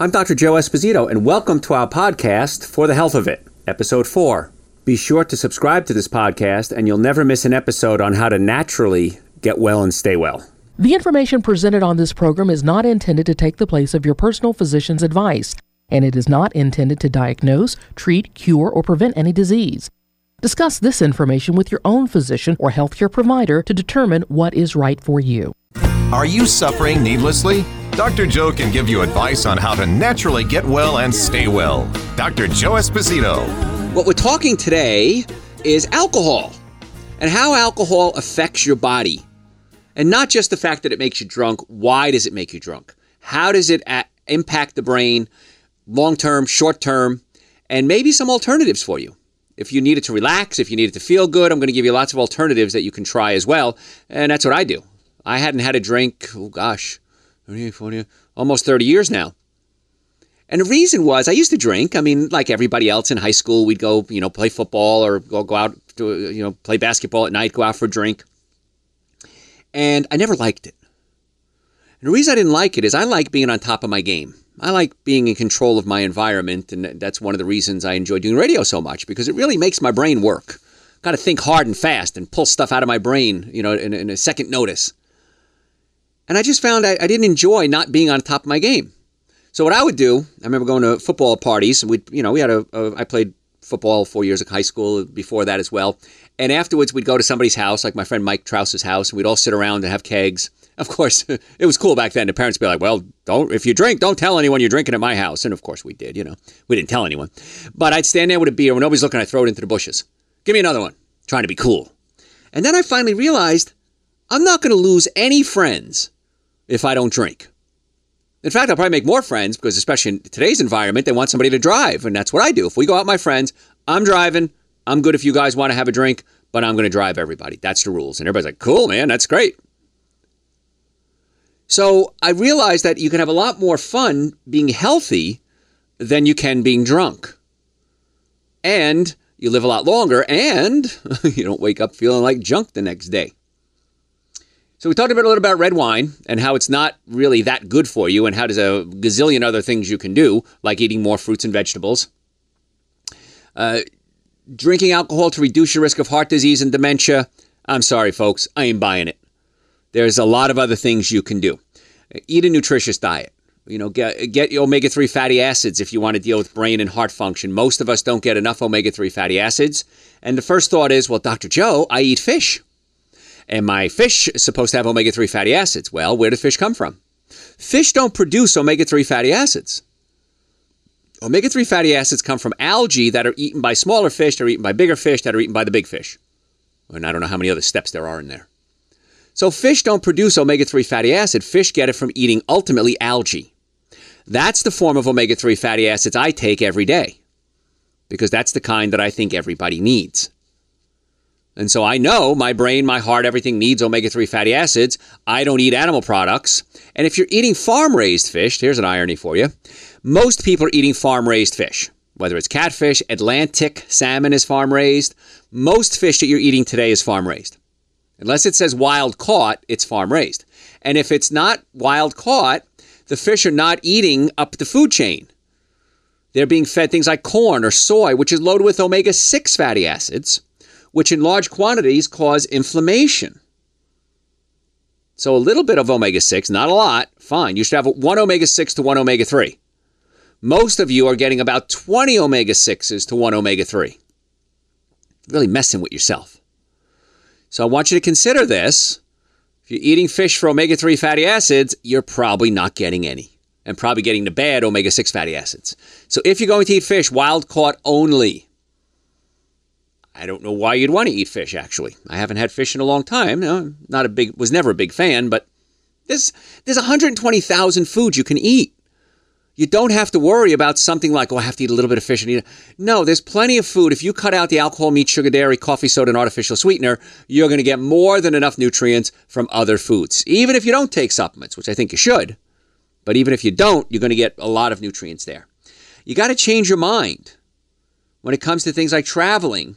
I'm Dr. Joe Esposito, and welcome to our podcast, For the Health of It, Episode 4. Be sure to subscribe to this podcast, and you'll never miss an episode on how to naturally get well and stay well. The information presented on this program is not intended to take the place of your personal physician's advice, and it is not intended to diagnose, treat, cure, or prevent any disease. Discuss this information with your own physician or healthcare provider to determine what is right for you. Are you suffering needlessly? Dr. Joe can give you advice on how to naturally get well and stay well. Dr. Joe Esposito. What we're talking today is alcohol and how alcohol affects your body. And not just the fact that it makes you drunk, why does it make you drunk? How does it a- impact the brain long term, short term, and maybe some alternatives for you? If you need it to relax, if you need it to feel good, I'm going to give you lots of alternatives that you can try as well. And that's what I do. I hadn't had a drink, oh gosh, 30, 40, almost 30 years now. And the reason was I used to drink. I mean, like everybody else in high school, we'd go, you know, play football or go, go out to, you know, play basketball at night, go out for a drink. And I never liked it. And the reason I didn't like it is I like being on top of my game. I like being in control of my environment, and that's one of the reasons I enjoy doing radio so much because it really makes my brain work. Got to think hard and fast and pull stuff out of my brain, you know, in, in a second notice. And I just found I, I, didn't enjoy not being on top of my game. So what I would do, I remember going to football parties. We, you know, we had a, a I played football four years of high school before that as well. And afterwards, we'd go to somebody's house, like my friend Mike Trouse's house, and we'd all sit around and have kegs. Of course, it was cool back then. The parents would be like, "Well, don't if you drink, don't tell anyone you're drinking at my house." And of course, we did. You know, we didn't tell anyone. But I'd stand there with a beer when nobody's looking. I'd throw it into the bushes. Give me another one. Trying to be cool. And then I finally realized I'm not going to lose any friends if I don't drink. In fact, I'll probably make more friends because, especially in today's environment, they want somebody to drive. And that's what I do. If we go out, my friends, I'm driving. I'm good if you guys want to have a drink, but I'm going to drive everybody. That's the rules. And everybody's like, cool, man, that's great. So I realized that you can have a lot more fun being healthy than you can being drunk. And you live a lot longer and you don't wake up feeling like junk the next day. So we talked a, little about red wine and how it's not really that good for you and how there's a gazillion other things you can do, like eating more fruits and vegetables. Uh, drinking alcohol to reduce your risk of heart disease and dementia. I'm sorry, folks, I ain't buying it. There's a lot of other things you can do. Eat a nutritious diet. You know, get, get omega 3 fatty acids if you want to deal with brain and heart function. Most of us don't get enough omega 3 fatty acids. And the first thought is, well, Dr. Joe, I eat fish. And my fish supposed to have omega 3 fatty acids. Well, where do fish come from? Fish don't produce omega 3 fatty acids. Omega 3 fatty acids come from algae that are eaten by smaller fish, that are eaten by bigger fish, that are eaten by the big fish. And I don't know how many other steps there are in there. So, fish don't produce omega 3 fatty acid. Fish get it from eating ultimately algae. That's the form of omega 3 fatty acids I take every day because that's the kind that I think everybody needs. And so I know my brain, my heart, everything needs omega 3 fatty acids. I don't eat animal products. And if you're eating farm raised fish, here's an irony for you most people are eating farm raised fish, whether it's catfish, Atlantic salmon is farm raised. Most fish that you're eating today is farm raised. Unless it says wild caught, it's farm raised. And if it's not wild caught, the fish are not eating up the food chain. They're being fed things like corn or soy, which is loaded with omega 6 fatty acids which in large quantities cause inflammation. So a little bit of omega 6, not a lot, fine. You should have one omega 6 to one omega 3. Most of you are getting about 20 omega 6s to one omega 3. Really messing with yourself. So I want you to consider this. If you're eating fish for omega 3 fatty acids, you're probably not getting any and probably getting the bad omega 6 fatty acids. So if you're going to eat fish, wild caught only, I don't know why you'd want to eat fish. Actually, I haven't had fish in a long time. No, not a big, was never a big fan. But there's there's 120,000 foods you can eat. You don't have to worry about something like, oh, I have to eat a little bit of fish and eat. No, there's plenty of food. If you cut out the alcohol, meat, sugar, dairy, coffee, soda, and artificial sweetener, you're going to get more than enough nutrients from other foods. Even if you don't take supplements, which I think you should, but even if you don't, you're going to get a lot of nutrients there. You got to change your mind when it comes to things like traveling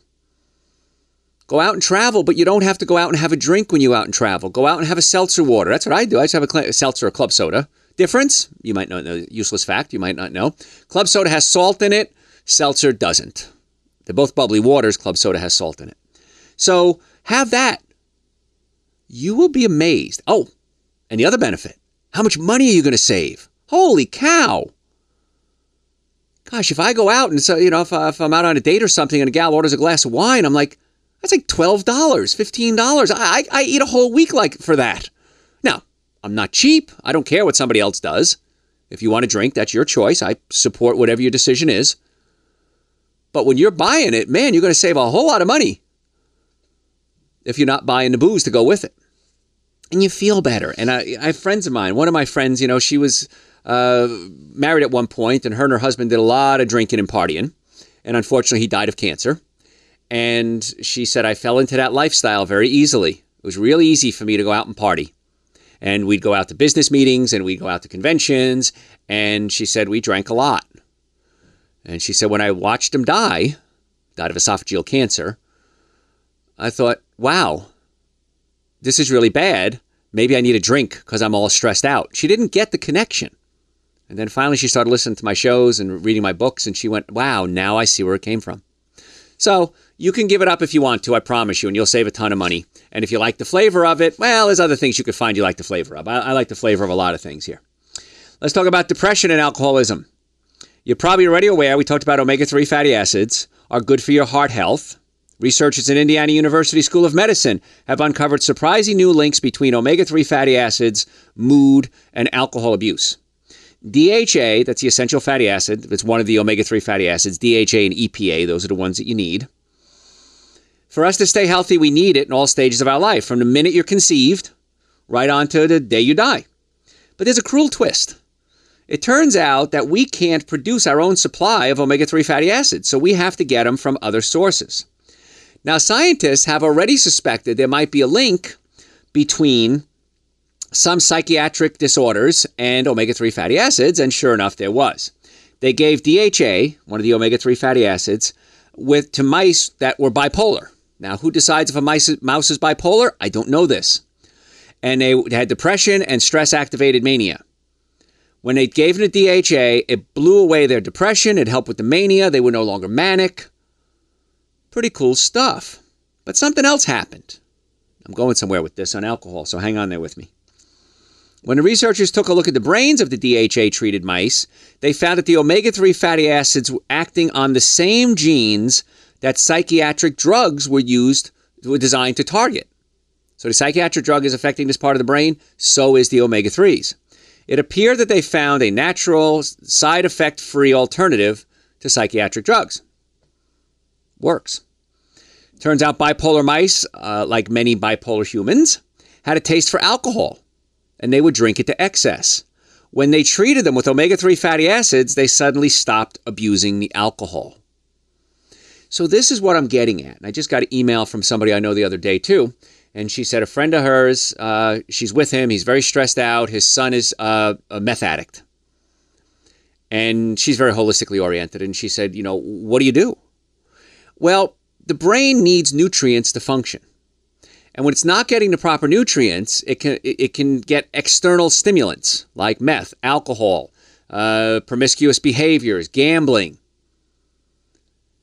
Go out and travel, but you don't have to go out and have a drink when you out and travel. Go out and have a seltzer water. That's what I do. I just have a, a seltzer or club soda. Difference, you might not know, useless fact, you might not know. Club soda has salt in it, seltzer doesn't. They're both bubbly waters, club soda has salt in it. So have that. You will be amazed. Oh, and the other benefit how much money are you going to save? Holy cow! Gosh, if I go out and so you know if, uh, if I'm out on a date or something and a gal orders a glass of wine, I'm like, that's like twelve dollars, fifteen dollars. I, I I eat a whole week like for that. Now I'm not cheap. I don't care what somebody else does. If you want to drink, that's your choice. I support whatever your decision is. But when you're buying it, man, you're going to save a whole lot of money if you're not buying the booze to go with it. And you feel better. And I, I have friends of mine. One of my friends, you know, she was uh, married at one point, and her and her husband did a lot of drinking and partying. And unfortunately, he died of cancer. And she said, I fell into that lifestyle very easily. It was really easy for me to go out and party. And we'd go out to business meetings and we'd go out to conventions. And she said, we drank a lot. And she said, when I watched him die, died of esophageal cancer, I thought, wow, this is really bad. Maybe I need a drink because I'm all stressed out. She didn't get the connection. And then finally, she started listening to my shows and reading my books, and she went, wow, now I see where it came from. So you can give it up if you want to, I promise you, and you'll save a ton of money. And if you like the flavor of it, well, there's other things you could find you like the flavor of. I, I like the flavor of a lot of things here. Let's talk about depression and alcoholism. You're probably already aware we talked about omega 3 fatty acids are good for your heart health. Researchers at Indiana University School of Medicine have uncovered surprising new links between omega 3 fatty acids, mood, and alcohol abuse. DHA, that's the essential fatty acid, it's one of the omega 3 fatty acids, DHA and EPA, those are the ones that you need. For us to stay healthy, we need it in all stages of our life, from the minute you're conceived right on to the day you die. But there's a cruel twist. It turns out that we can't produce our own supply of omega 3 fatty acids, so we have to get them from other sources. Now, scientists have already suspected there might be a link between some psychiatric disorders and omega 3 fatty acids, and sure enough, there was. They gave DHA, one of the omega 3 fatty acids, with, to mice that were bipolar. Now, who decides if a mouse is bipolar? I don't know this. And they had depression and stress activated mania. When they gave them the DHA, it blew away their depression, it helped with the mania, they were no longer manic. Pretty cool stuff. But something else happened. I'm going somewhere with this on alcohol, so hang on there with me. When the researchers took a look at the brains of the DHA treated mice, they found that the omega 3 fatty acids were acting on the same genes that psychiatric drugs were used, were designed to target. So the psychiatric drug is affecting this part of the brain, so is the omega 3s. It appeared that they found a natural, side effect free alternative to psychiatric drugs works. Turns out bipolar mice, uh, like many bipolar humans, had a taste for alcohol and they would drink it to excess. When they treated them with omega 3 fatty acids, they suddenly stopped abusing the alcohol. So, this is what I'm getting at. And I just got an email from somebody I know the other day, too. And she said a friend of hers, uh, she's with him, he's very stressed out. His son is uh, a meth addict. And she's very holistically oriented. And she said, You know, what do you do? Well, the brain needs nutrients to function. And when it's not getting the proper nutrients, it can, it can get external stimulants like meth, alcohol, uh, promiscuous behaviors, gambling.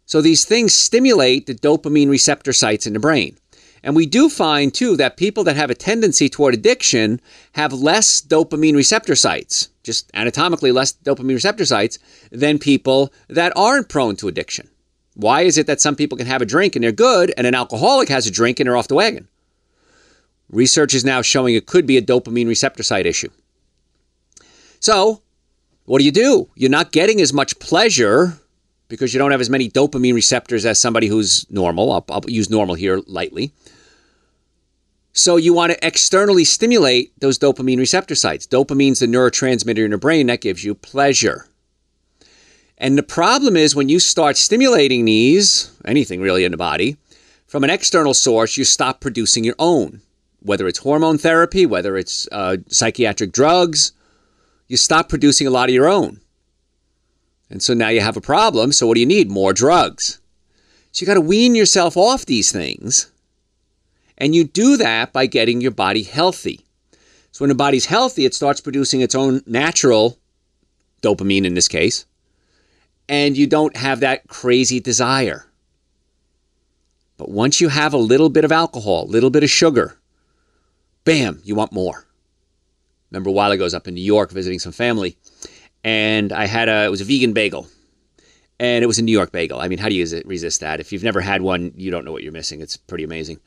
So these things stimulate the dopamine receptor sites in the brain. And we do find too that people that have a tendency toward addiction have less dopamine receptor sites, just anatomically less dopamine receptor sites, than people that aren't prone to addiction. Why is it that some people can have a drink and they're good, and an alcoholic has a drink and they're off the wagon? Research is now showing it could be a dopamine receptor site issue. So, what do you do? You're not getting as much pleasure because you don't have as many dopamine receptors as somebody who's normal. I'll, I'll use normal here lightly. So, you want to externally stimulate those dopamine receptor sites. Dopamine's the neurotransmitter in the brain that gives you pleasure. And the problem is when you start stimulating these, anything really in the body, from an external source, you stop producing your own. Whether it's hormone therapy, whether it's uh, psychiatric drugs, you stop producing a lot of your own. And so now you have a problem. So what do you need? More drugs. So you got to wean yourself off these things. And you do that by getting your body healthy. So when the body's healthy, it starts producing its own natural dopamine in this case, and you don't have that crazy desire. But once you have a little bit of alcohol, a little bit of sugar, bam, you want more. Remember a while ago, I was up in New York visiting some family, and I had a, it was a vegan bagel. And it was a New York bagel. I mean, how do you resist that? If you've never had one, you don't know what you're missing. It's pretty amazing.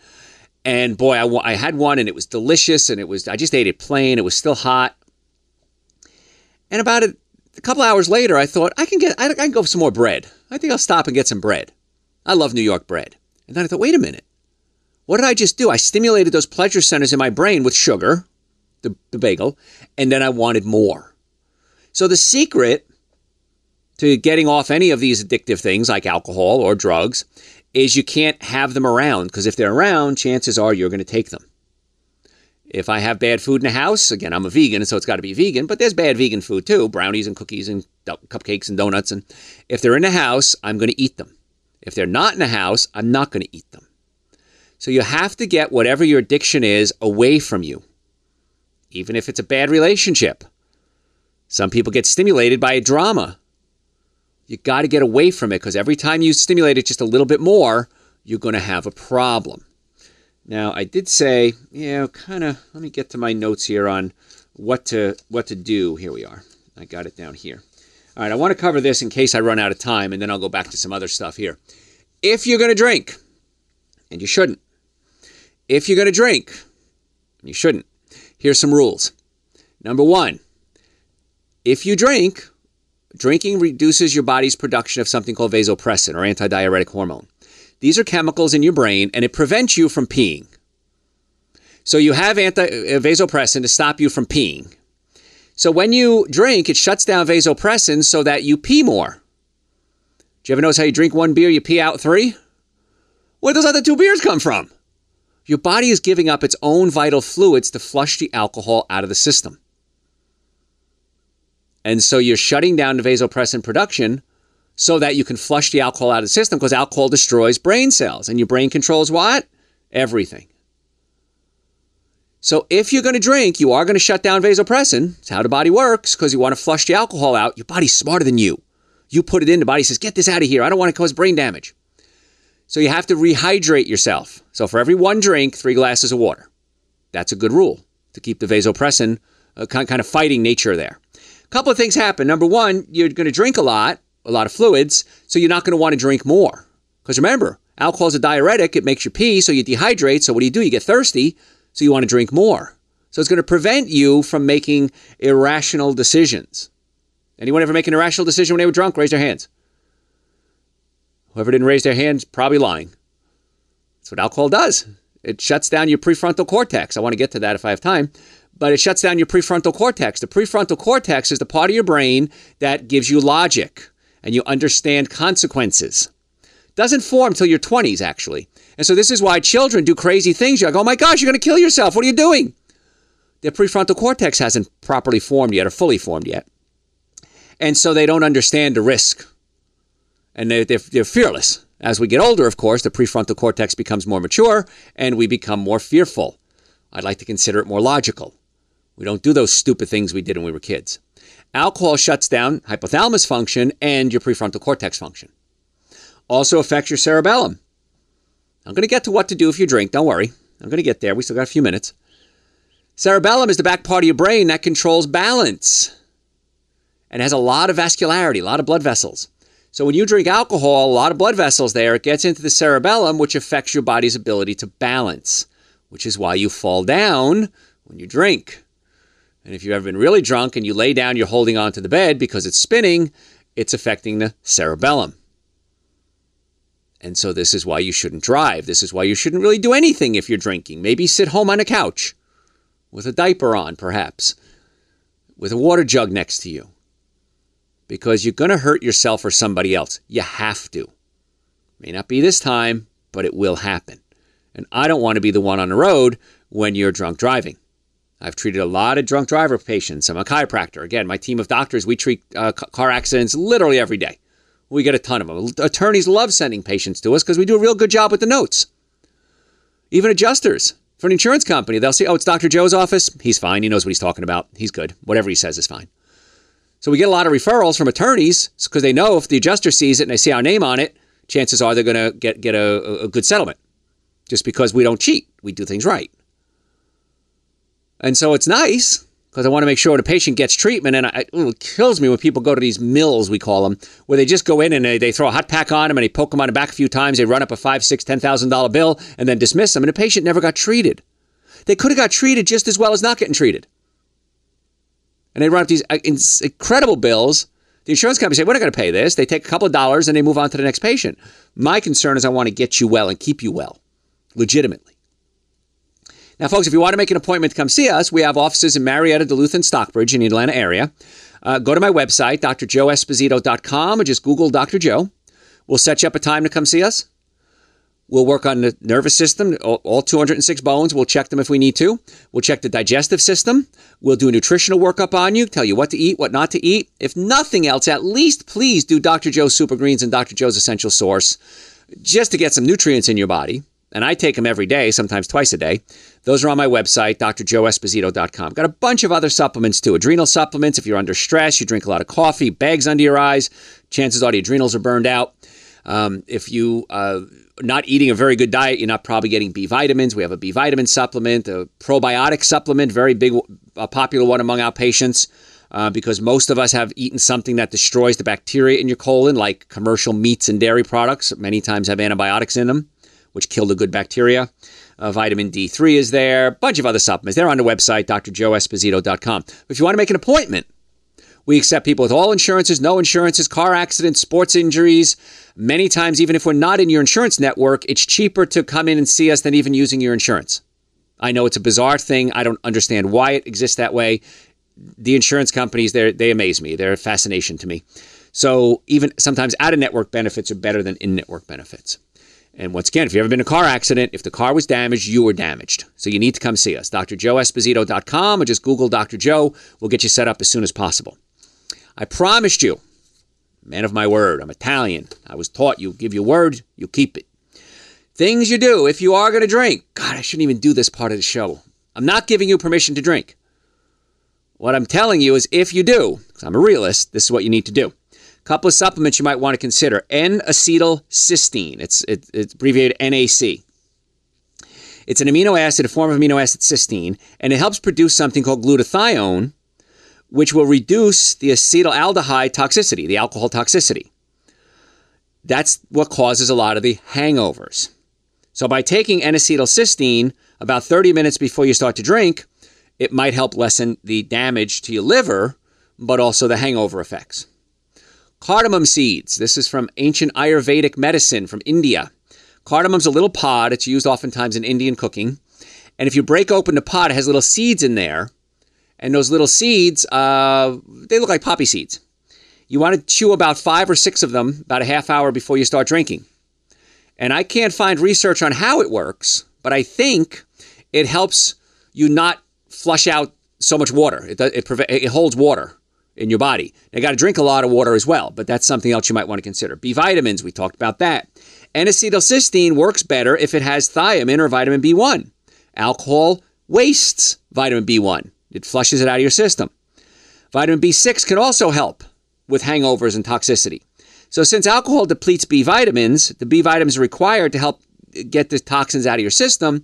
And boy, I, I had one and it was delicious and it was, I just ate it plain. It was still hot. And about a, a couple hours later, I thought, I can get, I, I can go for some more bread. I think I'll stop and get some bread. I love New York bread. And then I thought, wait a minute. What did I just do? I stimulated those pleasure centers in my brain with sugar, the, the bagel, and then I wanted more. So the secret to getting off any of these addictive things like alcohol or drugs is you can't have them around because if they're around, chances are you're going to take them. If I have bad food in the house, again, I'm a vegan, so it's got to be vegan, but there's bad vegan food too brownies and cookies and cupcakes and donuts. And if they're in the house, I'm going to eat them. If they're not in the house, I'm not going to eat them. So you have to get whatever your addiction is away from you, even if it's a bad relationship. Some people get stimulated by a drama you got to get away from it because every time you stimulate it just a little bit more, you're going to have a problem. Now, I did say, yeah, kind of. Let me get to my notes here on what to what to do. Here we are. I got it down here. All right, I want to cover this in case I run out of time, and then I'll go back to some other stuff here. If you're going to drink, and you shouldn't, if you're going to drink, you shouldn't, here's some rules. Number one, if you drink, Drinking reduces your body's production of something called vasopressin or antidiuretic hormone. These are chemicals in your brain and it prevents you from peeing. So you have anti uh, vasopressin to stop you from peeing. So when you drink, it shuts down vasopressin so that you pee more. Do you ever notice how you drink one beer, you pee out three? Where those other two beers come from? Your body is giving up its own vital fluids to flush the alcohol out of the system. And so you're shutting down the vasopressin production so that you can flush the alcohol out of the system because alcohol destroys brain cells. And your brain controls what? Everything. So if you're going to drink, you are going to shut down vasopressin. It's how the body works because you want to flush the alcohol out. Your body's smarter than you. You put it in, the body says, get this out of here. I don't want to cause brain damage. So you have to rehydrate yourself. So for every one drink, three glasses of water. That's a good rule to keep the vasopressin uh, kind of fighting nature there couple of things happen. Number one, you're going to drink a lot, a lot of fluids, so you're not going to want to drink more. Because remember, alcohol is a diuretic, it makes you pee, so you dehydrate. So what do you do? You get thirsty, so you want to drink more. So it's going to prevent you from making irrational decisions. Anyone ever make an irrational decision when they were drunk? Raise their hands. Whoever didn't raise their hands, probably lying. That's what alcohol does. It shuts down your prefrontal cortex. I want to get to that if I have time but it shuts down your prefrontal cortex. The prefrontal cortex is the part of your brain that gives you logic and you understand consequences. Doesn't form till your 20s, actually. And so this is why children do crazy things. You're like, oh my gosh, you're going to kill yourself. What are you doing? Their prefrontal cortex hasn't properly formed yet or fully formed yet. And so they don't understand the risk. And they're, they're, they're fearless. As we get older, of course, the prefrontal cortex becomes more mature and we become more fearful. I'd like to consider it more logical. We don't do those stupid things we did when we were kids. Alcohol shuts down hypothalamus function and your prefrontal cortex function. Also affects your cerebellum. I'm going to get to what to do if you drink. Don't worry. I'm going to get there. We still got a few minutes. Cerebellum is the back part of your brain that controls balance and has a lot of vascularity, a lot of blood vessels. So when you drink alcohol, a lot of blood vessels there, it gets into the cerebellum, which affects your body's ability to balance, which is why you fall down when you drink. And if you've ever been really drunk and you lay down, you're holding onto the bed because it's spinning, it's affecting the cerebellum. And so this is why you shouldn't drive. This is why you shouldn't really do anything if you're drinking. Maybe sit home on a couch with a diaper on, perhaps, with a water jug next to you. Because you're going to hurt yourself or somebody else. You have to. May not be this time, but it will happen. And I don't want to be the one on the road when you're drunk driving. I've treated a lot of drunk driver patients. I'm a chiropractor. Again, my team of doctors, we treat uh, car accidents literally every day. We get a ton of them. Attorneys love sending patients to us because we do a real good job with the notes. Even adjusters for an insurance company. They'll say, oh, it's Dr. Joe's office. He's fine. He knows what he's talking about. He's good. Whatever he says is fine. So we get a lot of referrals from attorneys because they know if the adjuster sees it and they see our name on it, chances are they're going to get, get a, a good settlement just because we don't cheat. We do things right. And so it's nice because I want to make sure the patient gets treatment. And I, it kills me when people go to these mills, we call them, where they just go in and they, they throw a hot pack on them and they poke them on the back a few times. They run up a five, six, ten thousand dollar bill and then dismiss them. And the patient never got treated. They could have got treated just as well as not getting treated. And they run up these uh, incredible bills. The insurance company say, we're not going to pay this. They take a couple of dollars and they move on to the next patient. My concern is I want to get you well and keep you well, legitimately. Now, folks, if you want to make an appointment to come see us, we have offices in Marietta, Duluth, and Stockbridge in the Atlanta area. Uh, go to my website, drjoeesposito.com, or just Google Dr. Joe. We'll set you up a time to come see us. We'll work on the nervous system, all 206 bones. We'll check them if we need to. We'll check the digestive system. We'll do a nutritional workup on you, tell you what to eat, what not to eat. If nothing else, at least please do Dr. Joe's Super Greens and Dr. Joe's Essential Source just to get some nutrients in your body and I take them every day, sometimes twice a day. Those are on my website, drjoeesposito.com. Got a bunch of other supplements too. Adrenal supplements. If you're under stress, you drink a lot of coffee, bags under your eyes, chances are the adrenals are burned out. Um, if you uh, not eating a very good diet, you're not probably getting B vitamins. We have a B vitamin supplement, a probiotic supplement, very big, a popular one among our patients. Uh, because most of us have eaten something that destroys the bacteria in your colon, like commercial meats and dairy products. Many times have antibiotics in them which kill the good bacteria. Uh, vitamin D3 is there, a bunch of other supplements. They're on the website, drjoeesposito.com. If you want to make an appointment, we accept people with all insurances, no insurances, car accidents, sports injuries. Many times, even if we're not in your insurance network, it's cheaper to come in and see us than even using your insurance. I know it's a bizarre thing. I don't understand why it exists that way. The insurance companies, they amaze me. They're a fascination to me. So even sometimes out of network benefits are better than in network benefits. And once again, if you've ever been in a car accident, if the car was damaged, you were damaged. So you need to come see us. drjoeesposito.com or just Google Dr. Joe. We'll get you set up as soon as possible. I promised you, man of my word, I'm Italian. I was taught you give your word, you keep it. Things you do if you are going to drink. God, I shouldn't even do this part of the show. I'm not giving you permission to drink. What I'm telling you is if you do, because I'm a realist, this is what you need to do couple of supplements you might want to consider N-acetylcysteine. It's, it, it's abbreviated NAC. It's an amino acid, a form of amino acid cysteine, and it helps produce something called glutathione, which will reduce the acetaldehyde toxicity, the alcohol toxicity. That's what causes a lot of the hangovers. So by taking N-acetylcysteine about 30 minutes before you start to drink, it might help lessen the damage to your liver, but also the hangover effects. Cardamom seeds. This is from ancient Ayurvedic medicine from India. Cardamom's a little pod. It's used oftentimes in Indian cooking. And if you break open the pod, it has little seeds in there. And those little seeds, uh, they look like poppy seeds. You want to chew about five or six of them about a half hour before you start drinking. And I can't find research on how it works, but I think it helps you not flush out so much water. It, it, it holds water in your body. Now, you got to drink a lot of water as well, but that's something else you might want to consider. B vitamins, we talked about that. N-acetylcysteine works better if it has thiamine or vitamin B1. Alcohol wastes vitamin B1. It flushes it out of your system. Vitamin B6 can also help with hangovers and toxicity. So since alcohol depletes B vitamins, the B vitamins are required to help get the toxins out of your system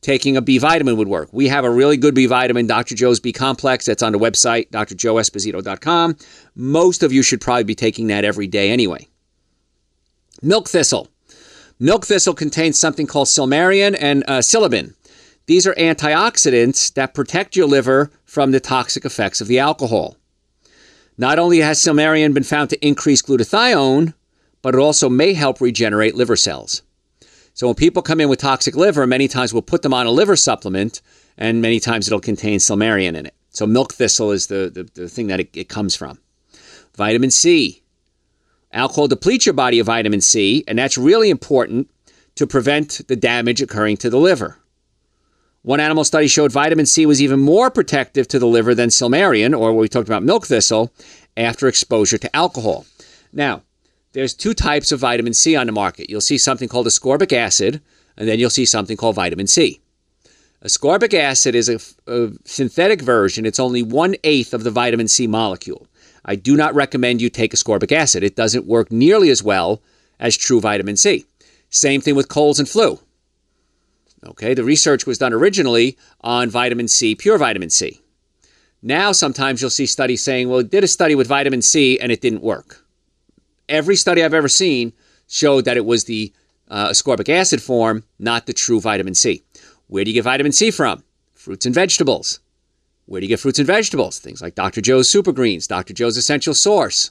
taking a B vitamin would work. We have a really good B vitamin, Dr. Joe's B complex. That's on the website, drjoeesposito.com. Most of you should probably be taking that every day anyway. Milk thistle. Milk thistle contains something called silymarin and uh. These are antioxidants that protect your liver from the toxic effects of the alcohol. Not only has silymarin been found to increase glutathione, but it also may help regenerate liver cells. So when people come in with toxic liver, many times we'll put them on a liver supplement, and many times it'll contain silymarin in it. So milk thistle is the, the, the thing that it, it comes from. Vitamin C. Alcohol depletes your body of vitamin C, and that's really important to prevent the damage occurring to the liver. One animal study showed vitamin C was even more protective to the liver than silymarin, or what we talked about milk thistle, after exposure to alcohol. Now, there's two types of vitamin C on the market. You'll see something called ascorbic acid, and then you'll see something called vitamin C. Ascorbic acid is a, a synthetic version. It's only one eighth of the vitamin C molecule. I do not recommend you take ascorbic acid. It doesn't work nearly as well as true vitamin C. Same thing with colds and flu. Okay, the research was done originally on vitamin C, pure vitamin C. Now, sometimes you'll see studies saying, well, it did a study with vitamin C and it didn't work. Every study I've ever seen showed that it was the uh, ascorbic acid form, not the true vitamin C. Where do you get vitamin C from? Fruits and vegetables. Where do you get fruits and vegetables? Things like Dr. Joe's Super Greens, Dr. Joe's Essential Source.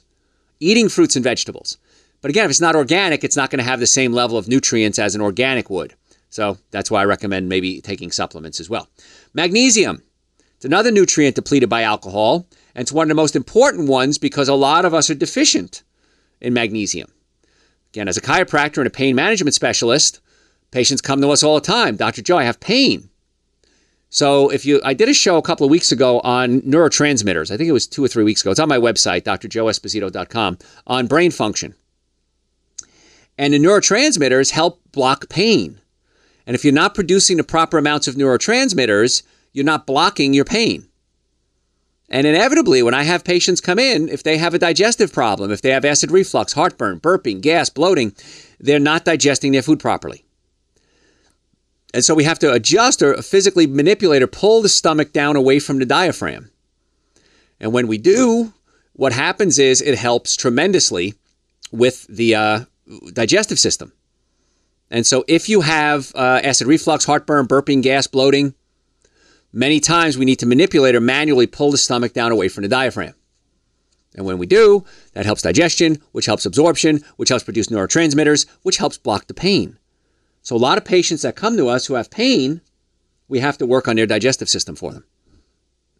Eating fruits and vegetables. But again, if it's not organic, it's not going to have the same level of nutrients as an organic would. So that's why I recommend maybe taking supplements as well. Magnesium. It's another nutrient depleted by alcohol, and it's one of the most important ones because a lot of us are deficient in magnesium. Again, as a chiropractor and a pain management specialist, patients come to us all the time. Dr. Joe, I have pain. So if you, I did a show a couple of weeks ago on neurotransmitters. I think it was two or three weeks ago. It's on my website, drjoeesposito.com, on brain function. And the neurotransmitters help block pain. And if you're not producing the proper amounts of neurotransmitters, you're not blocking your pain. And inevitably, when I have patients come in, if they have a digestive problem, if they have acid reflux, heartburn, burping, gas, bloating, they're not digesting their food properly. And so we have to adjust or physically manipulate or pull the stomach down away from the diaphragm. And when we do, what happens is it helps tremendously with the uh, digestive system. And so if you have uh, acid reflux, heartburn, burping, gas, bloating, many times we need to manipulate or manually pull the stomach down away from the diaphragm. And when we do, that helps digestion, which helps absorption, which helps produce neurotransmitters, which helps block the pain. So a lot of patients that come to us who have pain, we have to work on their digestive system for them.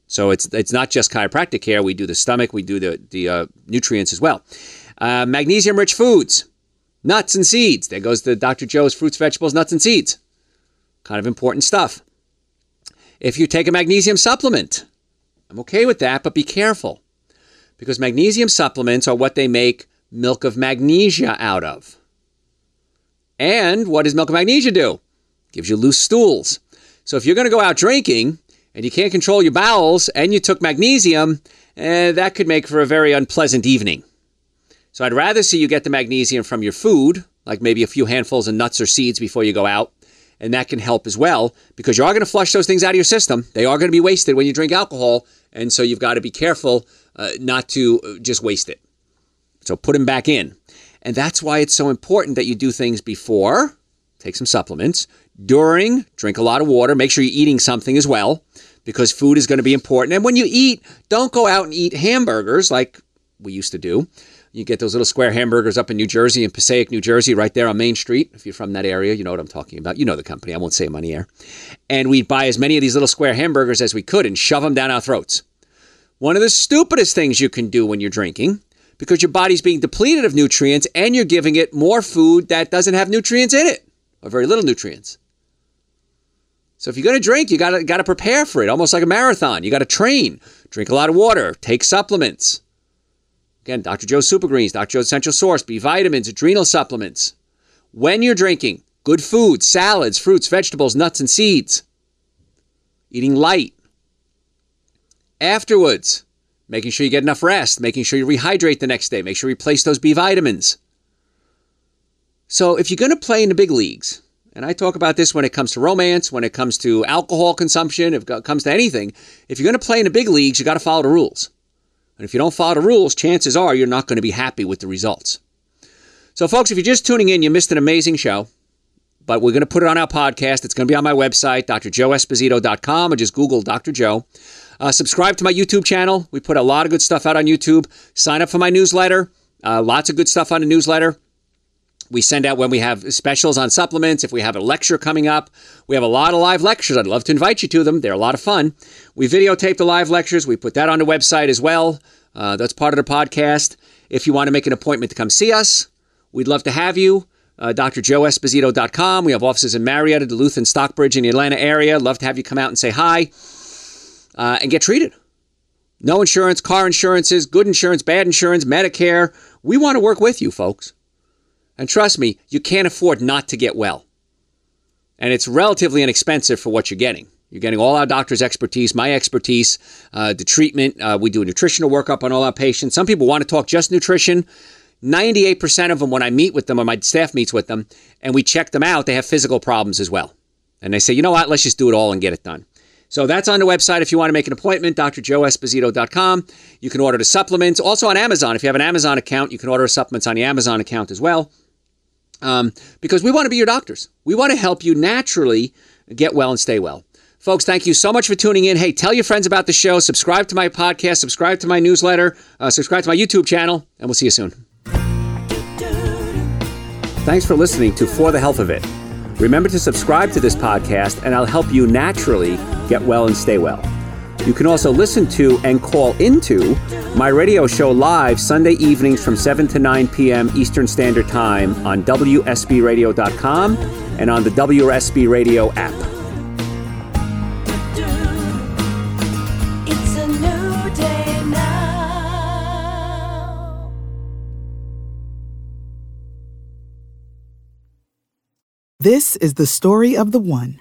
So it's it's not just chiropractic care. We do the stomach, we do the the uh, nutrients as well. Uh, magnesium rich foods, nuts and seeds. There goes the Dr. Joe's fruits, vegetables, nuts and seeds. Kind of important stuff. If you take a magnesium supplement, I'm okay with that, but be careful because magnesium supplements are what they make milk of magnesia out of. And what does milk of magnesia do? Gives you loose stools. So if you're going to go out drinking and you can't control your bowels and you took magnesium, eh, that could make for a very unpleasant evening. So I'd rather see you get the magnesium from your food, like maybe a few handfuls of nuts or seeds before you go out. And that can help as well because you are going to flush those things out of your system. They are going to be wasted when you drink alcohol. And so you've got to be careful uh, not to uh, just waste it. So put them back in. And that's why it's so important that you do things before, take some supplements, during, drink a lot of water, make sure you're eating something as well, because food is going to be important. And when you eat, don't go out and eat hamburgers like we used to do. You get those little square hamburgers up in New Jersey, in Passaic, New Jersey, right there on Main Street. If you're from that area, you know what I'm talking about. You know the company. I won't say the air. And we'd buy as many of these little square hamburgers as we could and shove them down our throats. One of the stupidest things you can do when you're drinking because your body's being depleted of nutrients and you're giving it more food that doesn't have nutrients in it or very little nutrients. So if you're going to drink, you got to got to prepare for it, almost like a marathon. You got to train, drink a lot of water, take supplements. Again, Dr. Joe's Super Greens, Dr. Joe's Essential Source, B vitamins, adrenal supplements. When you're drinking, good food, salads, fruits, vegetables, nuts, and seeds. Eating light. Afterwards, making sure you get enough rest, making sure you rehydrate the next day, make sure you replace those B vitamins. So, if you're going to play in the big leagues, and I talk about this when it comes to romance, when it comes to alcohol consumption, if it comes to anything, if you're going to play in the big leagues, you got to follow the rules. And if you don't follow the rules, chances are you're not going to be happy with the results. So, folks, if you're just tuning in, you missed an amazing show. But we're going to put it on our podcast. It's going to be on my website, drjoeesposito.com, or just Google Dr. Joe. Uh, subscribe to my YouTube channel. We put a lot of good stuff out on YouTube. Sign up for my newsletter. Uh, lots of good stuff on the newsletter. We send out when we have specials on supplements, if we have a lecture coming up. We have a lot of live lectures. I'd love to invite you to them. They're a lot of fun. We videotape the live lectures. We put that on the website as well. Uh, that's part of the podcast. If you want to make an appointment to come see us, we'd love to have you. Uh, drjoeesposito.com. We have offices in Marietta, Duluth, and Stockbridge in the Atlanta area. Love to have you come out and say hi uh, and get treated. No insurance, car insurances, good insurance, bad insurance, Medicare. We want to work with you, folks. And trust me, you can't afford not to get well. And it's relatively inexpensive for what you're getting. You're getting all our doctors' expertise, my expertise, uh, the treatment. Uh, we do a nutritional workup on all our patients. Some people want to talk just nutrition. 98% of them, when I meet with them or my staff meets with them and we check them out, they have physical problems as well. And they say, you know what, let's just do it all and get it done. So that's on the website if you want to make an appointment, drjoeesposito.com. You can order the supplements. Also on Amazon. If you have an Amazon account, you can order supplements on the Amazon account as well. Um, because we want to be your doctors. We want to help you naturally get well and stay well. Folks, thank you so much for tuning in. Hey, tell your friends about the show. Subscribe to my podcast. Subscribe to my newsletter. Uh, subscribe to my YouTube channel. And we'll see you soon. Thanks for listening to For the Health of It. Remember to subscribe to this podcast, and I'll help you naturally get well and stay well. You can also listen to and call into my radio show live Sunday evenings from 7 to 9 p.m. Eastern Standard Time on WSBRadio.com and on the WSB Radio app. It's a new day now. This is the story of the one.